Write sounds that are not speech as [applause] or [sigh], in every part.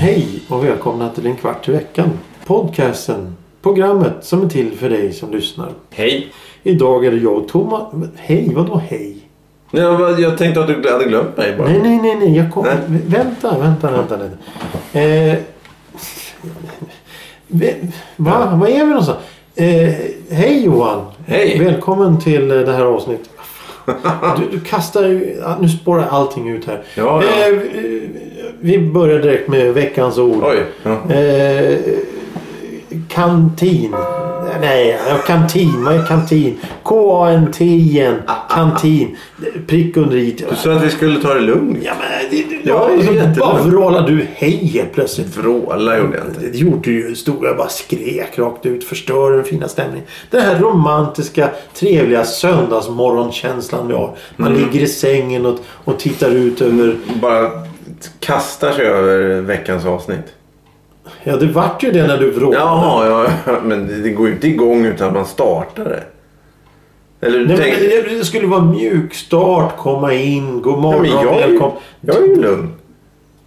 Hej och välkomna till en kvart i veckan. Podcasten, programmet som är till för dig som lyssnar. Hej. Idag är det jag och Thomas. Hej, vadå hej? Jag, jag tänkte att du hade glömt mig bara. Nej, nej, nej, nej. Jag kommer. Nej. Vänta, vänta, vänta lite. Eh, va? Var är vi någonstans? Eh, hej Johan. Hej. Välkommen till det här avsnittet. Du, du kastar ju... ja, Nu spårar allting ut här. Ja, ja. Eh, vi börjar direkt med veckans ord. Oj. Ja. Eh, kantin. Nej, kantin. Vad är kantin? K-A-N-T-I-N. Kantin. Prick under i. Du sa att vi skulle ta det lugnt. Ja, men det, det, Ja, det så bara vrålar du hej helt plötsligt. Vråla gjorde jag inte. Det gjorde du ju. Stod jag bara skrek rakt ut. Förstör den fina stämningen. Den här romantiska, trevliga söndagsmorgonkänslan vi har. Man Mm. ligger i sängen och, och tittar ut över... Bara kastar sig över veckans avsnitt. Ja, det vart ju det när du vrålade. Jaha, ja, ja. Men det- går ju inte igång utan att man startar det. Eller du Nej, men tänker... det, skulle vara mjuk start, komma in, god morgon, men jag, ju, välkommen. jag är ju lugn.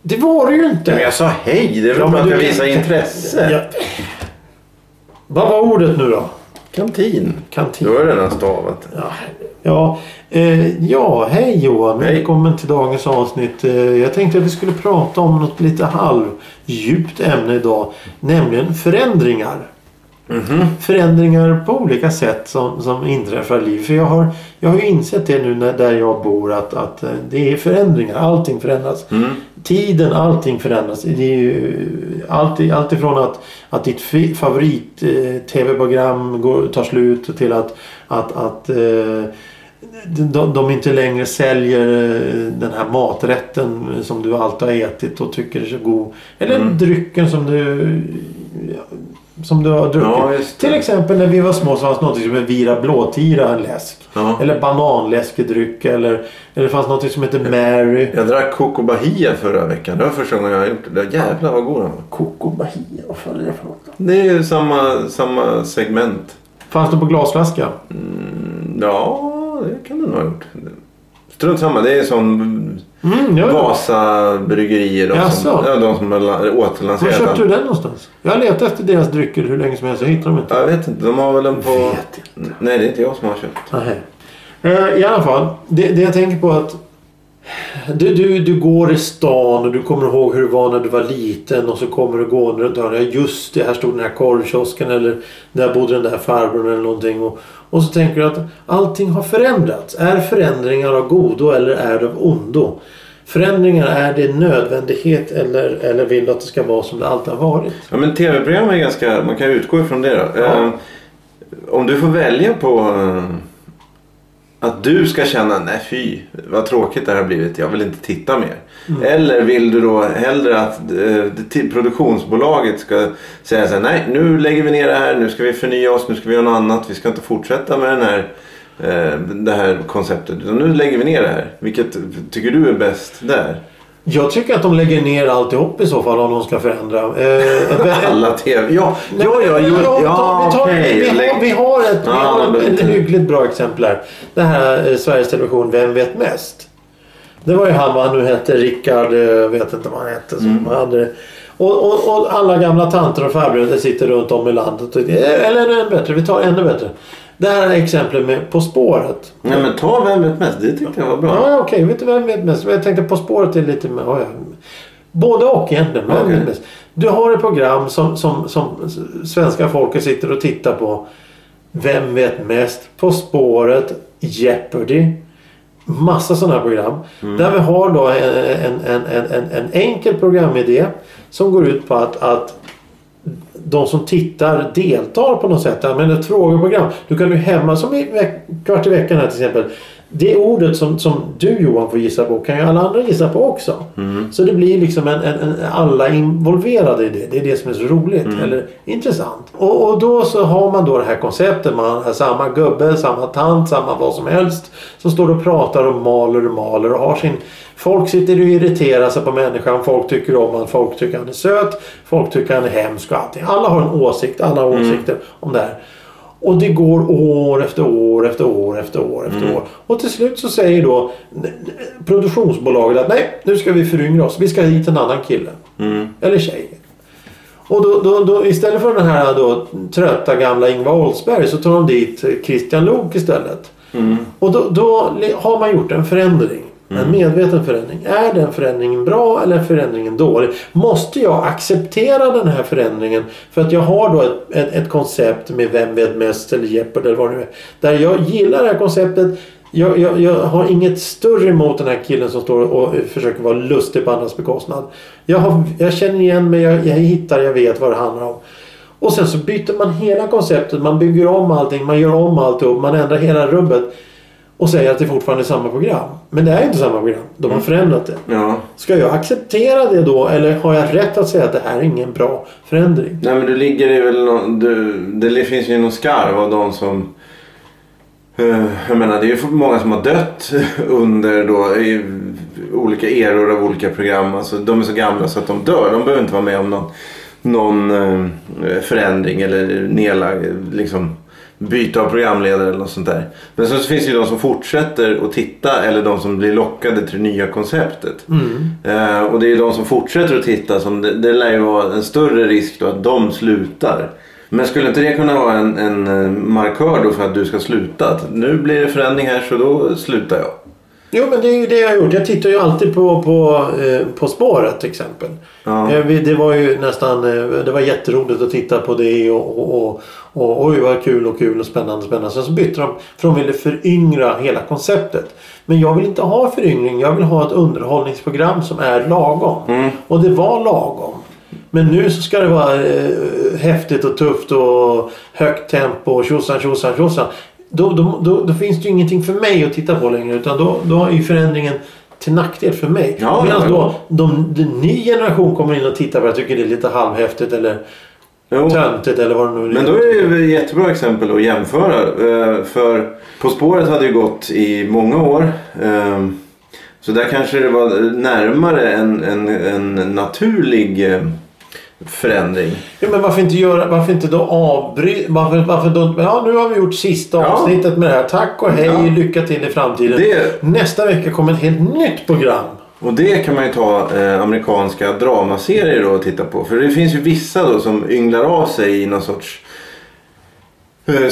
Det var det ju inte. Men jag sa hej. Det är väl Ja, men att jag du- visar intresse. Ja. Vad var ordet nu då? Kantin. Kantin. Du har redan stavat. Ja, ja, eh, ja hej Johan. Hej. Välkommen till dagens avsnitt. Eh, jag tänkte att vi skulle prata om något lite halvdjupt ämne idag. Nämligen förändringar. Mhm. Förändringar på olika sätt som, som inträffar i livet. För jag har, jag har ju insett det nu när, där jag bor att, att eh, det är förändringar. Allting förändras. Mm. Tiden, allting förändras. Det är ju allt, allt ifrån att, att ditt fi- favorit eh, tar slut till att, att, att eh, de, de inte längre säljer eh, den här maträtten som du alltid har ätit och tycker är så god. Eller Mm. drycken som du som du har druckit. Ja. Till exempel när vi var små så fanns det något som hette Vira Blåtira en läsk. Ja. Eller bananläskedryck eller, eller det fanns något som hette Mary. Jag drack Coco Bahia förra veckan. Det var första gången jag har gjort det. Jävlar vad god den var. Coco Bahia, vad fan är det för något? Det är ju samma, samma segment. Fanns det på glasflaska? Mm, Ja, det kan det nog ha gjort. Strunt samma. Det är som Mm, ja, ja. Vasa bryggerier. De Jaså? som, ja, de som har la- Var återlanserat köpte du den. den någonstans? Jag har letat efter deras drycker hur länge som helst. Jag hittar dem inte. Jag vet inte. De har väl den på... Vet Nej, det är inte jag som har köpt. Nej. Eh, I alla fall. Det, det jag tänker på att du, du, du går i stan och du kommer ihåg hur det var när du var liten och så kommer du gående runt hörnet. Ja just det, här stod den här korvkiosken eller där bodde den där farbrorn eller någonting. Och, och så tänker du att allting har förändrats. Är förändringar av godo eller är det av ondo? Förändringar, är det nödvändighet eller, eller vill du att det ska vara som det alltid har varit? Ja, men tv-program är ganska... Man kan utgå ifrån det då. Ja. Eh, om du får välja på... eh, att du ska känna, nej fy vad tråkigt det här har blivit, jag vill inte titta mer. Mm. Eller vill du då hellre att eh, produktionsbolaget ska säga så här, nej nu lägger vi ner det här, nu ska vi förnya oss, nu ska vi göra något annat, vi ska inte fortsätta med den här, eh, det här konceptet. Utan nu lägger vi ner det här. Vilket tycker du är bäst där? Jag tycker att de lägger ner alltihop i så fall om de ska förändra. Eh, [laughs] Alla tv... Ja, Nej, ja, ja, jo, tar- ja, vi, tar, okej. vi, har, vi har ett, vi Ja, har ett, ett hyggligt bra exempel här. Det här eh, Sveriges Television Vem vet mest? Det var ju han vad han nu hette, Rickard, eh, vet inte vad han hette. Som Mm. hade. Och, och, och alla gamla tanter och farbröder sitter runt om i landet. Och, eller ännu bättre, vi tar ännu bättre. Det här är exemplet med På spåret. Nej men ta Vem vet mest? Det tyckte jag var bra. Ja, okej. Vet du vem vet mest? Jag tänkte På spåret är lite. Ja, ja. Både och egentligen. Vem Okej. vet mest? Du har ett program som, som, som svenska folket sitter och tittar på. Vem vet mest? På spåret. Jeopardy. Massa sådana här program. Där vi har då en, en, en, en, en enkel programidé. Som går ut på att, att de som tittar deltar på något sätt. Jag menar ett frågeprogram. Du kan ju hemma som i veck, kvart i veckan här till exempel det ordet som, som du Johan får gissa på kan ju alla andra gissa på också. Så det blir liksom en, en, en, alla involverade i det. Det är det som är så roligt. Eller intressant. Och, och då så har man då det här konceptet. Man har samma gubbe, samma tant, samma vad som helst. Som står och pratar och maler och maler och har sin... Folk sitter och irriterar sig på människan. Folk tycker om honom. Folk tycker han är söt. Folk tycker han är hemsk och allting. Alla har en åsikt. Alla har åsikter om det här. Och det går år efter år efter år efter år efter år. Och till slut så säger då produktionsbolaget att nej, nu ska vi föryngra oss. Vi ska hit en annan kille. Eller tjej. Och då, då, då, istället för den här då, trötta gamla Ingvar Oldsberg så tar de dit Christian Lok istället. Och då, då har man gjort en förändring. Mm. En medveten förändring. Är den förändringen bra eller är förändringen dålig? Måste jag acceptera den här förändringen för att jag har då ett, ett, ett koncept med Vem vet mest eller Jeopardy eller vad det nu är. Där jag gillar det här konceptet. Jag, jag, jag har inget större emot den här killen som står och försöker vara lustig på andras bekostnad. Jag, har, jag känner igen mig, jag, jag hittar, jag vet vad det handlar om. Och sen så byter man hela konceptet. Man bygger om allting, man gör om alltihop, man ändrar hela rubbet. Och säger att det fortfarande är samma program. Men det är inte samma program. De har förändrat det. Ja. Ska jag acceptera det då eller har jag rätt att säga att det här är ingen bra förändring? Nej men du ligger i väl någon, du, det finns ju någon skarv av de som eh, jag menar det är ju många som har dött [laughs] under då i olika eror av olika program. Alltså de är så gamla så att de dör. De behöver inte vara med om någon, någon eh, förändring eller nedlag, liksom byte av programledare eller något sånt där. Men så finns det ju de som fortsätter att titta eller de som blir lockade till det nya konceptet. Eh, och det är ju de som fortsätter att titta som det, det lär ju vara en större risk då att de slutar. Men skulle inte det kunna vara en, en eh, markör då för att du ska sluta? Att nu blir det förändring här så då slutar jag. Jo men det är ju det jag har gjort. Jag tittar ju alltid på, på, eh, på spåret till exempel. Ja. Eh, vi- det var ju nästan eh, det var jätteroligt att titta på det och, och, och, och oj vad kul och kul och spännande spännande. Sen så bytte de för de ville föryngra hela konceptet. Men jag vill inte ha föryngring. Jag vill ha ett underhållningsprogram som är lagom. Och det var lagom. Men nu så ska det vara eh, häftigt och tufft och högt tempo och tjosan tjosan tjosan. Då, då, då, då finns det ju ingenting för mig att titta på längre. Utan då, då är ju förändringen till nackdel för mig. Ja, Medan ja, då de, den ny generation kommer in och tittar på det och tycker det är lite halvhäftigt eller Jo. töntigt eller vad det nu Men då är det ett jättebra exempel att jämföra. Eh, För På spåret hade ju gått i många år. Eh, Så där kanske det var närmare en, en, en naturlig eh, förändring. Ja, men varför inte göra, varför inte då avbryta, varför, varför då, ja nu har vi gjort sista Ja. avsnittet med det här. Tack och hej, Ja. lycka till i framtiden. Det- Nästa vecka kommer ett helt nytt program. Och det kan man ju ta eh, amerikanska dramaserier då och titta på. För det finns ju vissa då som ynglar av sig i någon sorts eh,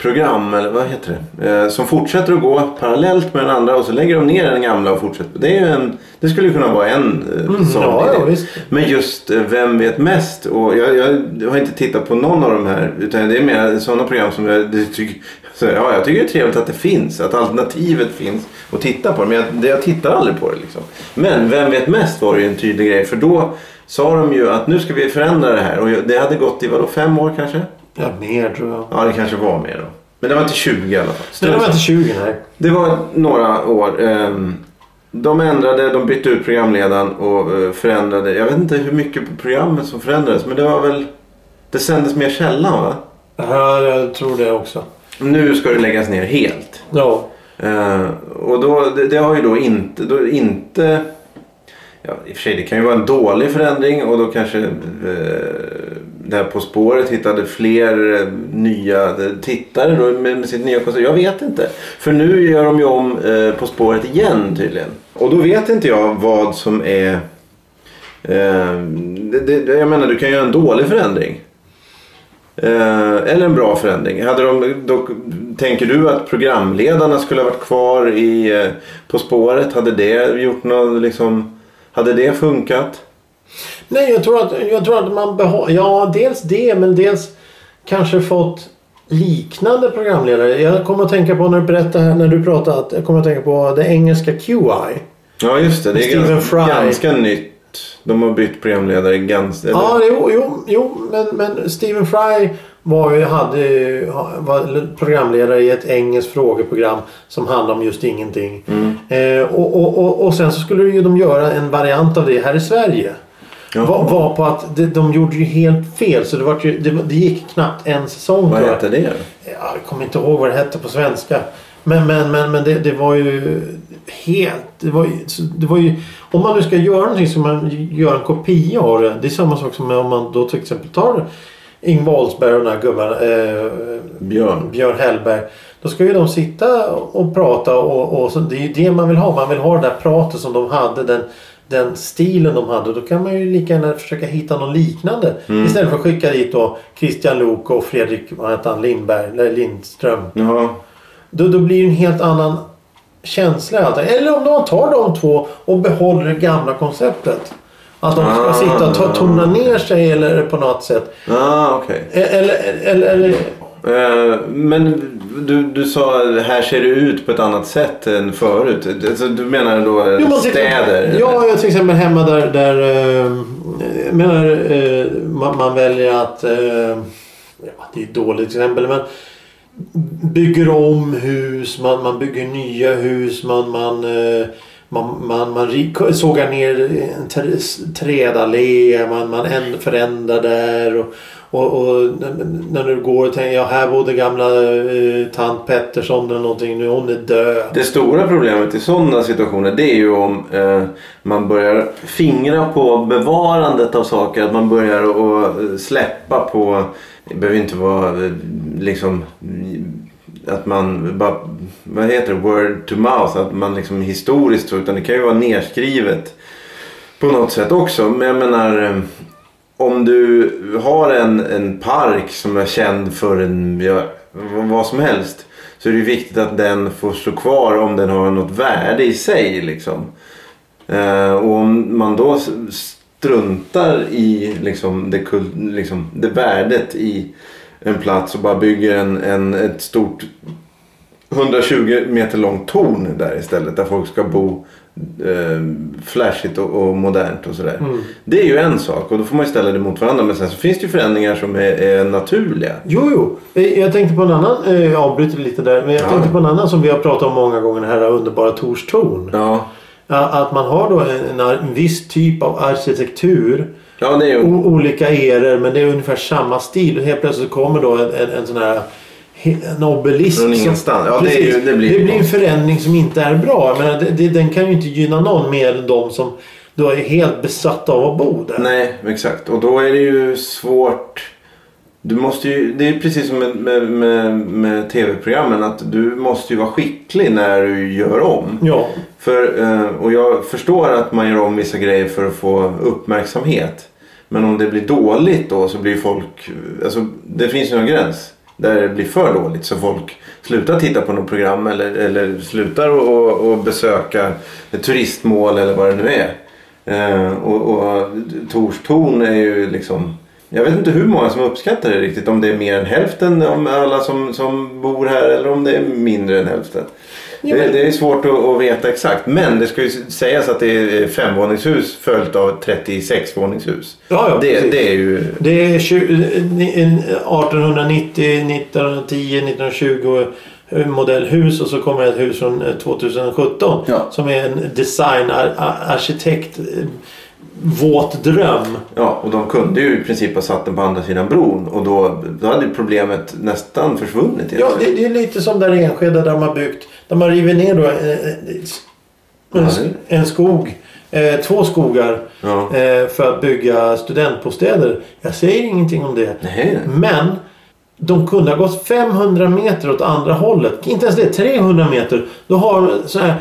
systerprogram eller vad heter det? Eh, som fortsätter att gå parallellt med den andra och så lägger de ner den gamla och fortsätter. Det, är en, det skulle ju kunna vara en eh, sån ja, idé. ja. Men just eh, Vem vet mest? Och jag, jag har inte tittat på någon av de här. Utan det är mer sådana program som jag tycker, så, ja, jag tycker det är trevligt att det finns. Att alternativet finns att titta på. Men jag, jag tittar aldrig på det. Liksom. Men Vem vet mest var ju en tydlig grej. För då sa de ju att nu ska vi förändra det här. Och det hade gått i vadå, fem år kanske? Ja, mer tror jag. Ja, det kanske var mer då. Men det var inte 20 i alla fall. Nej, det var inte 20 nej. Det var några år. ehm, De ändrade, de bytte ut programledaren och eh, förändrade. Jag vet inte hur mycket på programmet som förändrades. Men det var väl... Det sändes mer sällan va? Ja, jag tror det också. Nu ska det läggas ner helt. Ja. Eh, och då, det, det har ju då inte... Då inte ja, I och för sig det kan ju vara en dålig förändring och då kanske eh, det här På spåret hittade fler eh, nya eh, tittare då med, med sitt nya koncept. Jag vet inte. För nu gör de ju om eh, På spåret igen tydligen. Och då vet inte jag vad som är... Eh, det, det, jag menar du kan göra en dålig förändring. Eh, eller en bra förändring. Hade de, då, tänker du att programledarna skulle ha varit kvar i, eh, På spåret? Hade det gjort något liksom... Hade det funkat? Nej, jag tror att, jag tror att man behåller... Ja, dels det, men dels kanske fått liknande programledare. Jag kommer att tänka på när du berättade här, när du pratade att jag kommer att tänka på det engelska QI. Ja just det. Det är Stephen ganska, ganska nytt. De har bytt programledare ganska... Ja, jo, jo, jo men, men Stephen Fry var ju, hade, var programledare i ett engelskt frågeprogram som handlade om just ingenting. Mm. Eh, och, och, och, och sen så skulle ju de göra en variant av det här i Sverige. Jaha. Var, var på att de, de gjorde ju helt fel så det, var ju, det, det gick knappt en säsong. Vad heter det? Jag kommer inte ihåg vad det hette på svenska. Men, men, men, men det, det var ju helt... Det var ju, det var ju, om man nu ska göra någonting så man gör en kopia av det. Det är samma sak som om man då till exempel tar Ingvar Oldsberg och den här gubben eh, Björn. Björn Hellberg. Då ska ju de sitta och prata och, och så, det är ju det man vill ha. Man vill ha det där pratet som de hade. Den, den stilen de hade. Då kan man ju lika gärna försöka hitta någon liknande. Istället för att skicka dit då Christian Lok och Fredrik han, Lindberg, eller Lindström. Ja. Då, då blir det en helt annan känsla i allt. Eller om man tar de två och behåller det gamla konceptet. Att de ska Ah. sitta och tona ner sig eller på något sätt. Ah, okej. Eller, eller, eller Eh, Men du, du sa här ser det ut på ett annat sätt än förut. Alltså, du menar då eh, Jo, städer? Ja, jag till exempel hemma där, där eh, jag menar, eh, man, man väljer att... Eh, ja, det är ett dåligt exempel men bygger om hus, man, man bygger nya hus, man, man, eh, man, man, man sågar ner en trädallé, man, man förändrar där. Och, och, och när- du går och tänker ja här bodde gamla eh, tant Pettersson eller någonting, nu hon är död. Det stora problemet i sådana situationer det är ju om eh, man börjar fingra på bevarandet av saker. Att man börjar och släppa på, det behöver inte vara eh, liksom att man bara, vad heter det, word to mouth. Att man liksom historiskt så, utan det kan ju vara nerskrivet på något sätt också. Men jag menar eh, om du har en, en park som är känd för en, ja, vad som helst. Så är det ju viktigt att den får stå kvar om den har något värde i sig. Liksom. Eh, och om man då struntar i liksom, det, liksom, det värdet i en plats och bara bygger en, en, ett stort 120 meter långt torn där istället. Där folk ska bo eh, flashigt och, och modernt och sådär. Mm. Det är ju en sak och då får man ju ställa det mot varandra. Men sen så finns det ju förändringar som är, är naturliga. Jo, jo. Eh, Jag tänkte på en annan, eh, jag avbryter lite där, men jag Ja. tänkte på en annan som vi har pratat om många gånger, den här underbara Tors torn. Ja, Ja, Att man har då en, en, en viss typ av arkitektur, ja det är ju... olika eror, men det är ungefär samma stil. Och helt plötsligt kommer då en, en, en sån här en obelisk. Från ingenstans. Ja, det ju- det blir ju en konstigt. förändring som inte är bra. Jag menar, det, det, den kan ju inte gynna någon mer än de som då är helt besatta av att bo där. Nej, exakt. Och då är det ju svårt. Du måste ju, det är precis som med, med, med, med tv-programmen. Att du måste ju vara skicklig när du gör om. Ja, För, eh, och jag förstår att man gör om vissa grejer för att få uppmärksamhet. Men om det blir dåligt då så blir folk... Alltså, det finns ju någon gräns. Där det blir för dåligt så folk slutar titta på något program eller, eller slutar att- besöka ett turistmål eller vad det nu är. Eh, och, och Tors torn är ju liksom... Jag vet inte hur många som uppskattar det riktigt. Om det är mer än hälften av alla som, som bor här eller om det är mindre än hälften. Det, men- det är svårt att, att veta exakt. Men det ska ju sägas att det är femvåningshus följt av 36 våningshus. ja, ja Det, precis. det är ju... Det är tju- en 1890, 1910, 1920 modellhus och så kommer ett hus från eh, 2017 Ja. som är en design, ar- ar- arkitekt, eh, våt dröm. Ja, och de kunde ju i princip ha satt den på andra sidan bron. Och då, då hade problemet nästan försvunnit. Ja, det, det är lite som där i Enskede där man byggt, där man river ner då eh, eh, en, en skog, eh, två skogar Ja. eh, för att bygga studentbostäder. Jag säger ingenting om det. Nej. Men de kunde ha gått 500 meter åt andra hållet. Inte ens det, 300 meter. Då har de så här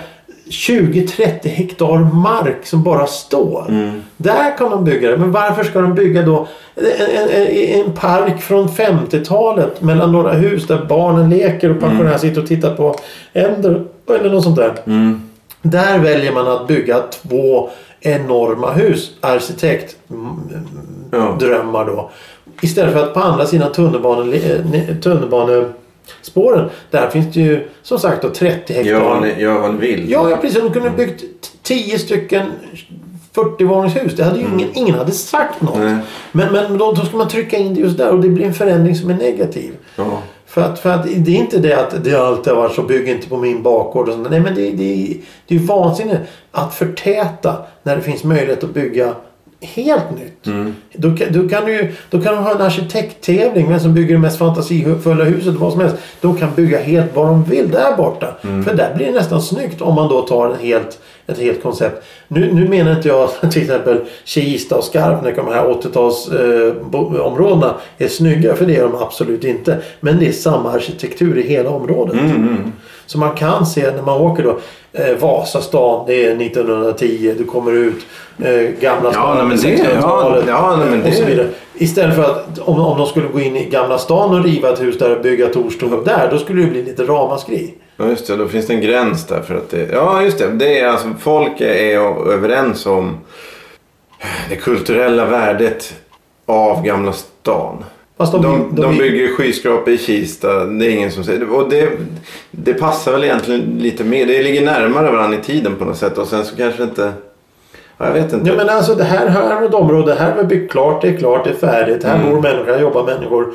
20-30 hektar mark som bara står. Mm. Där kan de bygga det. Men varför ska de bygga då en, en, en park från 50-talet mellan några hus där barnen leker och pensionärer sitter och tittar på änder eller något sånt där. Mm. Där väljer man att bygga två enorma hus. Arkitekt mm, Ja. drömmar då. Istället för att på andra sidan tunnelbane, eh, tunnelbanespåren. Där finns det ju som sagt då 30 hektar. Gör vad ni, gör vad ni vill. Ja, ja precis. De kunde byggt t- 10 stycken 40-våningshus. Det hade ju ingen, ingen hade sagt något. Nej. Men, men då, då ska man trycka in det just där och det blir en förändring som är negativ. Ja. För att, för att det är inte det att det alltid har varit så, bygg inte på min bakgård och sånt. Nej men det, det, det är ju vansinne att förtäta när det finns möjlighet att bygga helt nytt. Mm. Då, då kan du då kan de ha en arkitekttävling. Vem som bygger det mest fantasifulla huset. Vad som helst. De kan bygga helt vad de vill där borta. Mm. För där blir det nästan snyggt om man då tar en helt, ett helt koncept. Nu, nu menar inte jag att till exempel Kista och Skarpnäck, de här 80-talsområdena eh, är snygga. För det är de absolut inte. Men det är samma arkitektur i hela området. Mm, Så man kan se när man åker då eh, Vasastan, det är 1910, du kommer ut eh, Gamla Ja, stan det- 1600-talet ja, ja, och så vidare. Istället för att om, om de skulle gå in i Gamla stan och riva ett hus där och bygga Torshov där, då skulle det bli lite ramaskri. Ja just det, då finns det en gräns där för att det... Ja just det, det är alltså folk är överens om det kulturella värdet av Gamla stan. Fast de, De, de, de bygger skyskrapor i Kista, det är ingen som säger och det. Det passar väl egentligen lite mer, det ligger närmare varandra i tiden på något sätt och sen så kanske inte... Ja, jag vet inte. Ja men alltså det här, här är ett område, här är det byggt klart, det är klart, det är färdigt, här Mm. bor människor, här jobbar människor.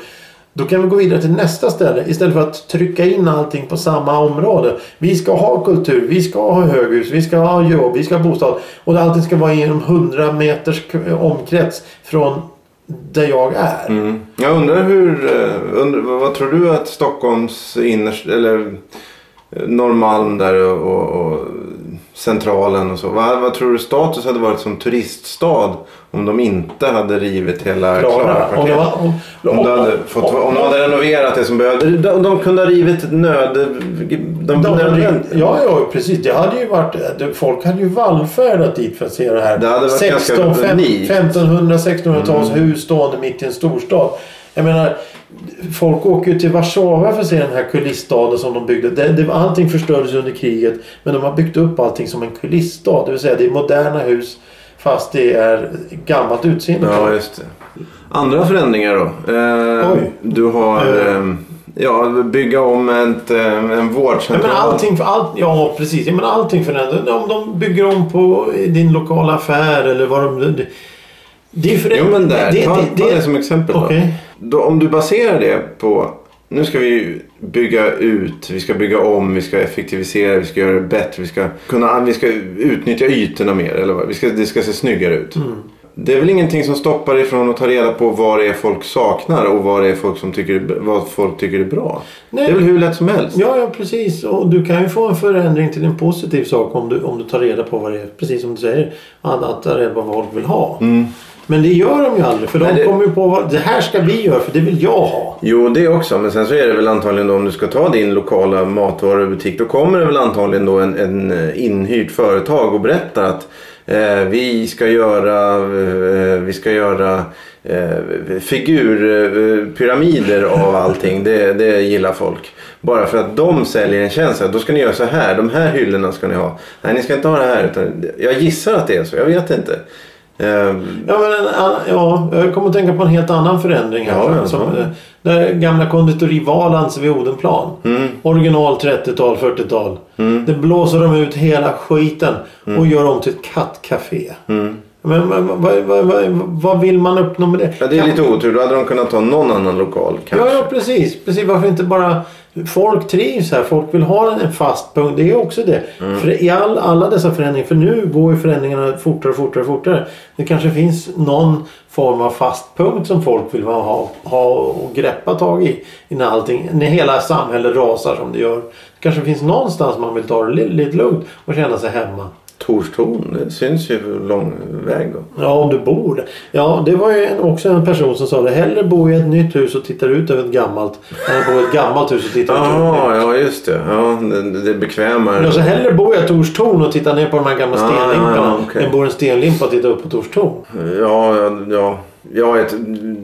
Då kan vi gå vidare till nästa ställe istället för att trycka in allting på samma område. Vi ska ha kultur, vi ska ha höghus, vi ska ha jobb, vi ska ha bostad. Och allting ska vara inom 100 meters omkrets från där jag är. Mm. Jag undrar hur, eh, undrar, vad tror du att Stockholms innerst, eller eh, Norrmalm där och, och, och centralen och så. Vad, vad tror du status hade varit som turiststad om de inte hade rivit hela Klara. Om, det Klara-kvarteret? var, om, Om, de hade fått, om de hade renoverat det som behövde. De, de kunde ha rivit nöd... De, De, de, ja, ja, precis. Det hade ju varit... det- Folk hade ju vallfärdat dit för att se det här. Det hade varit ganska fem- unikt. 1500-1600-tals Mm. stående mitt i en storstad. Jag menar, folk åker ju till Warszawa för att se den här kulisstaden som de byggde. Det, det, allting förstördes under kriget. Men de har byggt upp allting som en kulissstad. Det vill säga det är moderna hus fast det är gammalt utseende. Ja, just det. Andra förändringar då? Eh. Du har... Eh. Eh, ja, bygga om ett, eh, en Ja, vårdcentral. men allting, allt, ja precis. Ja, men allting förändras. Om de bygger om på din lokala affär eller vad de... Det, det är för Jo men där, det, ta, det, ta det det, som exempel då. Okej. då. Om du baserar det på, nu ska vi bygga ut, vi ska bygga om, vi ska effektivisera, vi ska göra det bättre, vi ska, kunna, vi ska utnyttja ytorna mer. Eller vad, vi ska, det ska se snyggare ut. Mm. Det är väl ingenting som stoppar ifrån att ta reda på vad det är folk saknar och vad det är folk som tycker, vad folk tycker är bra. Nej. Det är väl hur lätt som helst. Ja, ja, precis. Och du kan ju få en förändring till en positiv sak om du, om du tar reda på vad det är. Precis som du säger. Att ta reda på vad folk vill ha. Mm. Men det gör de ju aldrig. För de det- kommer ju på vad det här ska vi göra för det vill jag ha. Jo, det också. Men sen så är det väl antagligen då om du ska ta din lokala matvarubutik. Då kommer det väl antagligen då en, en eh, inhyrt företag och berättar att eh, vi ska göra, eh, vi ska göra eh, figurpyramider av allting. Det, det gillar folk. Bara för att de säljer en tjänst. Då ska ni göra så här. De här hyllorna ska ni ha. Nej, ni ska inte ha det här. Utan jag gissar att det är så. Jag vet inte. Eh, Ja, men en, ja, jag kommer att tänka på en helt annan förändring här. Ja, som, ja. eh, Det gamla konditori Valans vid Odenplan. mm, Original 30-tal, 40-tal. mm, Det blåser de ut hela skiten och gör om till ett kattcafé. mm. Men vad, vad, vad, vad, vad vill man uppnå med det? Ja, det är lite otur. Då hade de kunnat ta någon annan lokal kanske. Ja, ja precis. precis. Varför inte bara... Folk trivs här. Folk vill ha en fast punkt. Det är också det. Mm. För i all, alla dessa förändringar. För nu går ju förändringarna fortare och fortare fortare. Det kanske finns någon form av fast punkt som folk vill ha, ha och greppa tag i. När, allting, när hela samhället rasar som det gör. Det kanske finns någonstans man vill ta det li- lite lugnt och känna sig hemma. Torstorn, det syns ju lång väg då. Ja, om du bor där. Ja, det var ju en, också en person som sa det. Hellre bo i ett nytt hus och tittar ut över ett gammalt. Än att bo i ett gammalt hus och tittar ut över ett nytt. Ja, just det. Ja, det, det är bekvämare. Alltså hellre jag i Torstorn och tittar ner på de här gamla Ja, stenlimporna. ja, okej. Än bor en stenlimpa och tittar upp på Torstorn. Ja, ja, ja. Ja, ett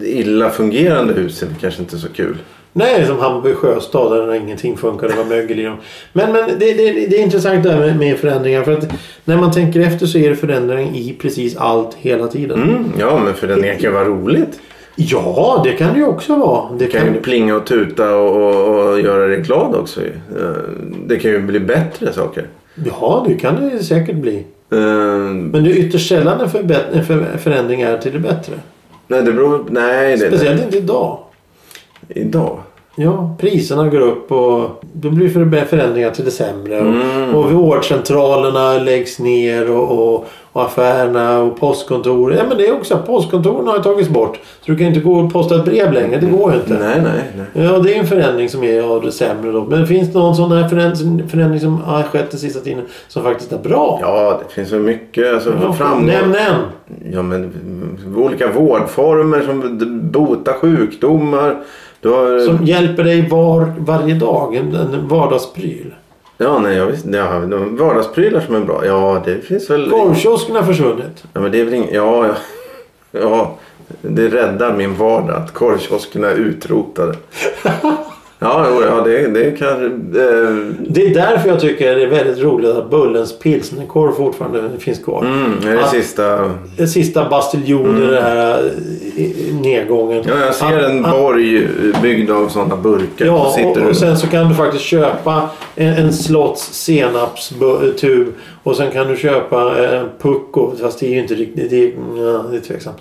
illa fungerande hus är kanske inte så kul. Nej, som Hammarby sjöstad där ingenting funkar. Det var mögel i dem. Men, men det, det, det är intressant det här med, med förändringar. För att när man tänker efter så är det förändring i precis allt hela tiden. Mm, ja, men för den kan ju vara roligt. Ja, det kan det ju också vara. Det Det kan ju plinga och tuta och, och, och göra dig glad också. Eh, Det kan ju bli bättre saker. Ja, det kan det säkert bli. Eh, Men det är ytterst sällan en, förändring är till det bättre. Nej, det beror... Nej, det, Speciellt inte idag. Idag? Ja, priserna går upp och det blir för- förändringar till det sämre. Mm. Och vårdcentralerna läggs ner och, och, och affärerna och postkontor. Ja men det är också postkontoren har tagits bort. Så du kan inte gå och posta ett brev längre. Det går inte. Nej, nej, nej. Ja, det är en förändring som är av det sämre då. Men finns det någon sån här förändring, som har skett den sista tiden som faktiskt är bra? Ja, det finns så mycket. Alltså, Ja, framgång. Nämn en. Ja, men olika vårdformer som botar sjukdomar. Har... Som hjälper dig var, varje dag. En, en vardagspryl. Ja, nej, jag visst. Ja, de vardagsprylar som är bra. Ja, det finns väl... Korvkiosken har försvunnit. Ja, men det är väl inget... Ja, ja. Ja, det räddar min vardag att korvkioskerna är utrotade. [laughs] Ja, ja det, det kan... Eh, Det är därför jag tycker det är väldigt roligt att Bullens pilsnerkorv fortfarande finns kvar. mm, det är det sista... Den sista bastiljonen i den här eh, nedgången. Ja, jag ser Han- en han- borg byggd av sådana burkar. Ja, och, du- och sen så kan du faktiskt köpa en, en slotts senapstub och sen kan du köpa en pucko. Fast det är ju inte riktigt... Det är, ja, det är tveksamt.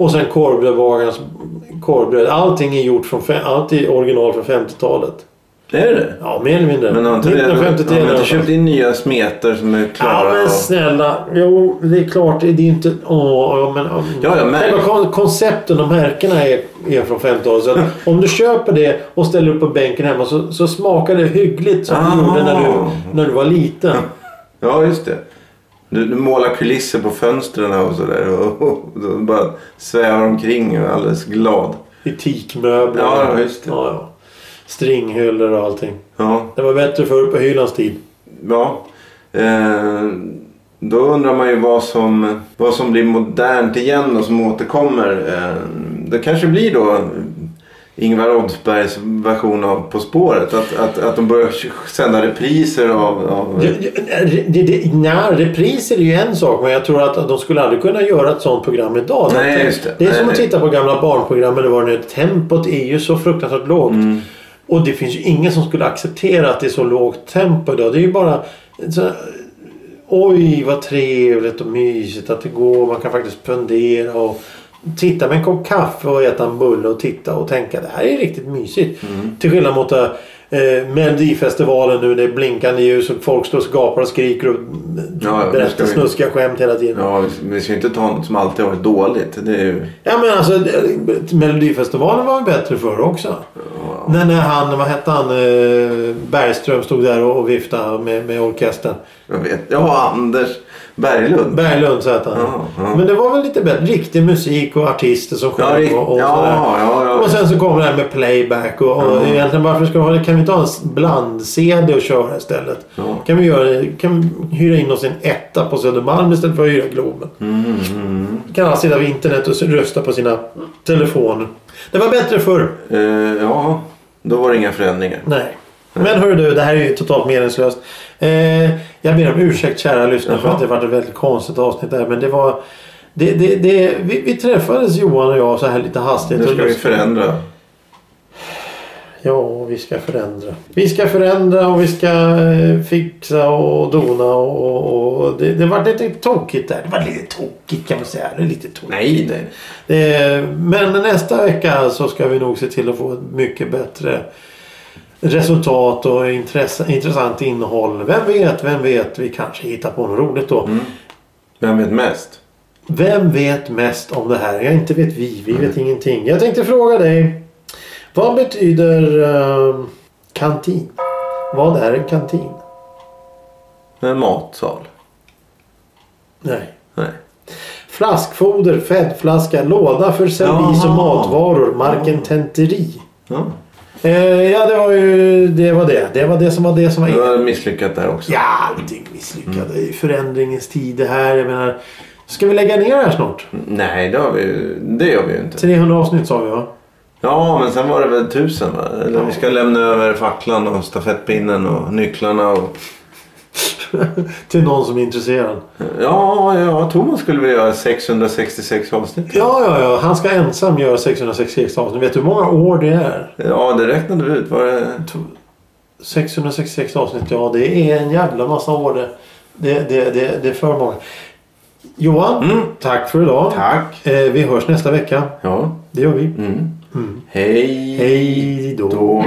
Och sen korvbrödbagarens korvbröd. Allting är gjort från... Allt är original från 50-talet. Är det Ja, mer eller mindre. Men har inte, det, 1953 har inte köpt in nya smetar som är klara? Ja men snälla. Jo det är klart. Det är inte... Åh, men, Ja, ja, men- Själva koncepten och märkena är, är från 50-talet. Så att om du köper det och ställer upp på bänken hemma så, så smakar det hyggligt som Ah. du gjorde när du, när du var liten. Ja, just det. Du, du målar kulisser på fönstren och sådär. Och, och, och bara svävar omkring och är alldeles glad. I teakmöbler. Ja, just det. Ja, ja. Stringhyllor och allting. Ja, Det var bättre förr på Hylands tid. ja. Eh, då undrar man ju vad som, vad som blir modernt igen och som återkommer. Eh, det kanske blir då Ingvar Oldsbergs version av På spåret. Att, att, att de börjar sända repriser av... av nej, repriser är ju en sak men jag tror att de skulle aldrig kunna göra ett sånt program idag. Nej, just det. det är Nej, som att nej. titta på gamla barnprogram eller vad det nu är. Tempot är ju så fruktansvärt lågt. Mm. Och det finns ju ingen som skulle acceptera att det är så lågt tempo idag. Det är ju bara så, Oj vad trevligt och mysigt att det går. Man kan faktiskt fundera och titta med en kopp kaffe och äta en bulle och titta och tänka det här är riktigt mysigt. Mm. Till skillnad mot eh, Melodifestivalen nu när det är blinkande ljus och folk står och gapar och skriker och Ja, ja, berättar vi- snuskiga skämt hela tiden. Ja, vi- ska inte ta något som alltid har varit dåligt. Det är ju... Ja men alltså Melodifestivalen var ju bättre förr också. När, när han, vad hette han, eh, Bergström stod där och, och viftade med, med orkestern. Jag vet. Ja, Anders Berglund. Berglund så hette han. Ja, ja. Men det var väl lite bättre. Riktig musik och artister som Ja, sjöng rikt- och, och ja, sådär. ja, ja. Och sen så kommer det här med playback och, och Ja. egentligen varför ska vi ha det? Kan vi inte ha en bland-CD och köra istället? Ja. Kan vi göra Kan vi hyra in oss en etta på Södermalm istället för att hyra Globen? Mm, mm. Kan alla sitta vid internet och rösta på sina telefoner. Det var bättre förr. Eh, ja, då var det inga förändringar. Nej. Men hörru du, det här är ju totalt meningslöst. Eh, jag ber om ursäkt kära lyssnare för Jaha. att det var ett väldigt konstigt avsnitt där. Men det var... Det, det, det, vi, vi träffades Johan och jag så här lite hastigt. Nu ska vi förändra. Ja, vi ska förändra. Vi ska förändra och vi ska eh, fixa och dona och, och, det, det var lite tokigt där. Det var lite tokigt kan man säga. Det är lite tokigt. Nej, nej. Det, men nästa vecka så ska vi nog se till att få ett mycket bättre resultat och intresse, intressant innehåll. Vem vet, vem vet. Vi kanske hittar på något roligt då. Mm. Vem vet mest? Vem vet mest om det här? Ja, inte vet vi. Vi vet ingenting. Jag tänkte fråga dig. Vad betyder eh, kantin? Vad är en kantin? En matsal? Nej. Nej. Flaskfoder, feddflaska, låda för servis och matvaror, marken tenteri. Ja. Eh, ja, det var ju det var det. Det var det som var det som var Du har misslyckat där också. Ja, allting misslyckade i förändringens tid det här. Jag menar, ska vi lägga ner det här snart? Nej, det, har vi, det gör vi ju inte. 300 avsnitt sa vi va? Ja, men sen var det väl tusen va? Eller vi ska lämna över facklan och stafettpinnen och nycklarna och... Till någon som är intresserad. Ja, ja, Thomas skulle vilja göra 666 avsnitt. Ja, ja, ja. Han ska ensam göra 666 avsnitt. Vet du hur många år det är? Ja, det räknade vi ut. Var det... 666 avsnitt, ja det är en jävla massa år det. Det, det, det, det är för många. Johan, Mm. tack för idag. Tack. Eh, vi hörs nästa vecka. Ja. Det gör vi. Mm. Mm. Hej Hej då. då.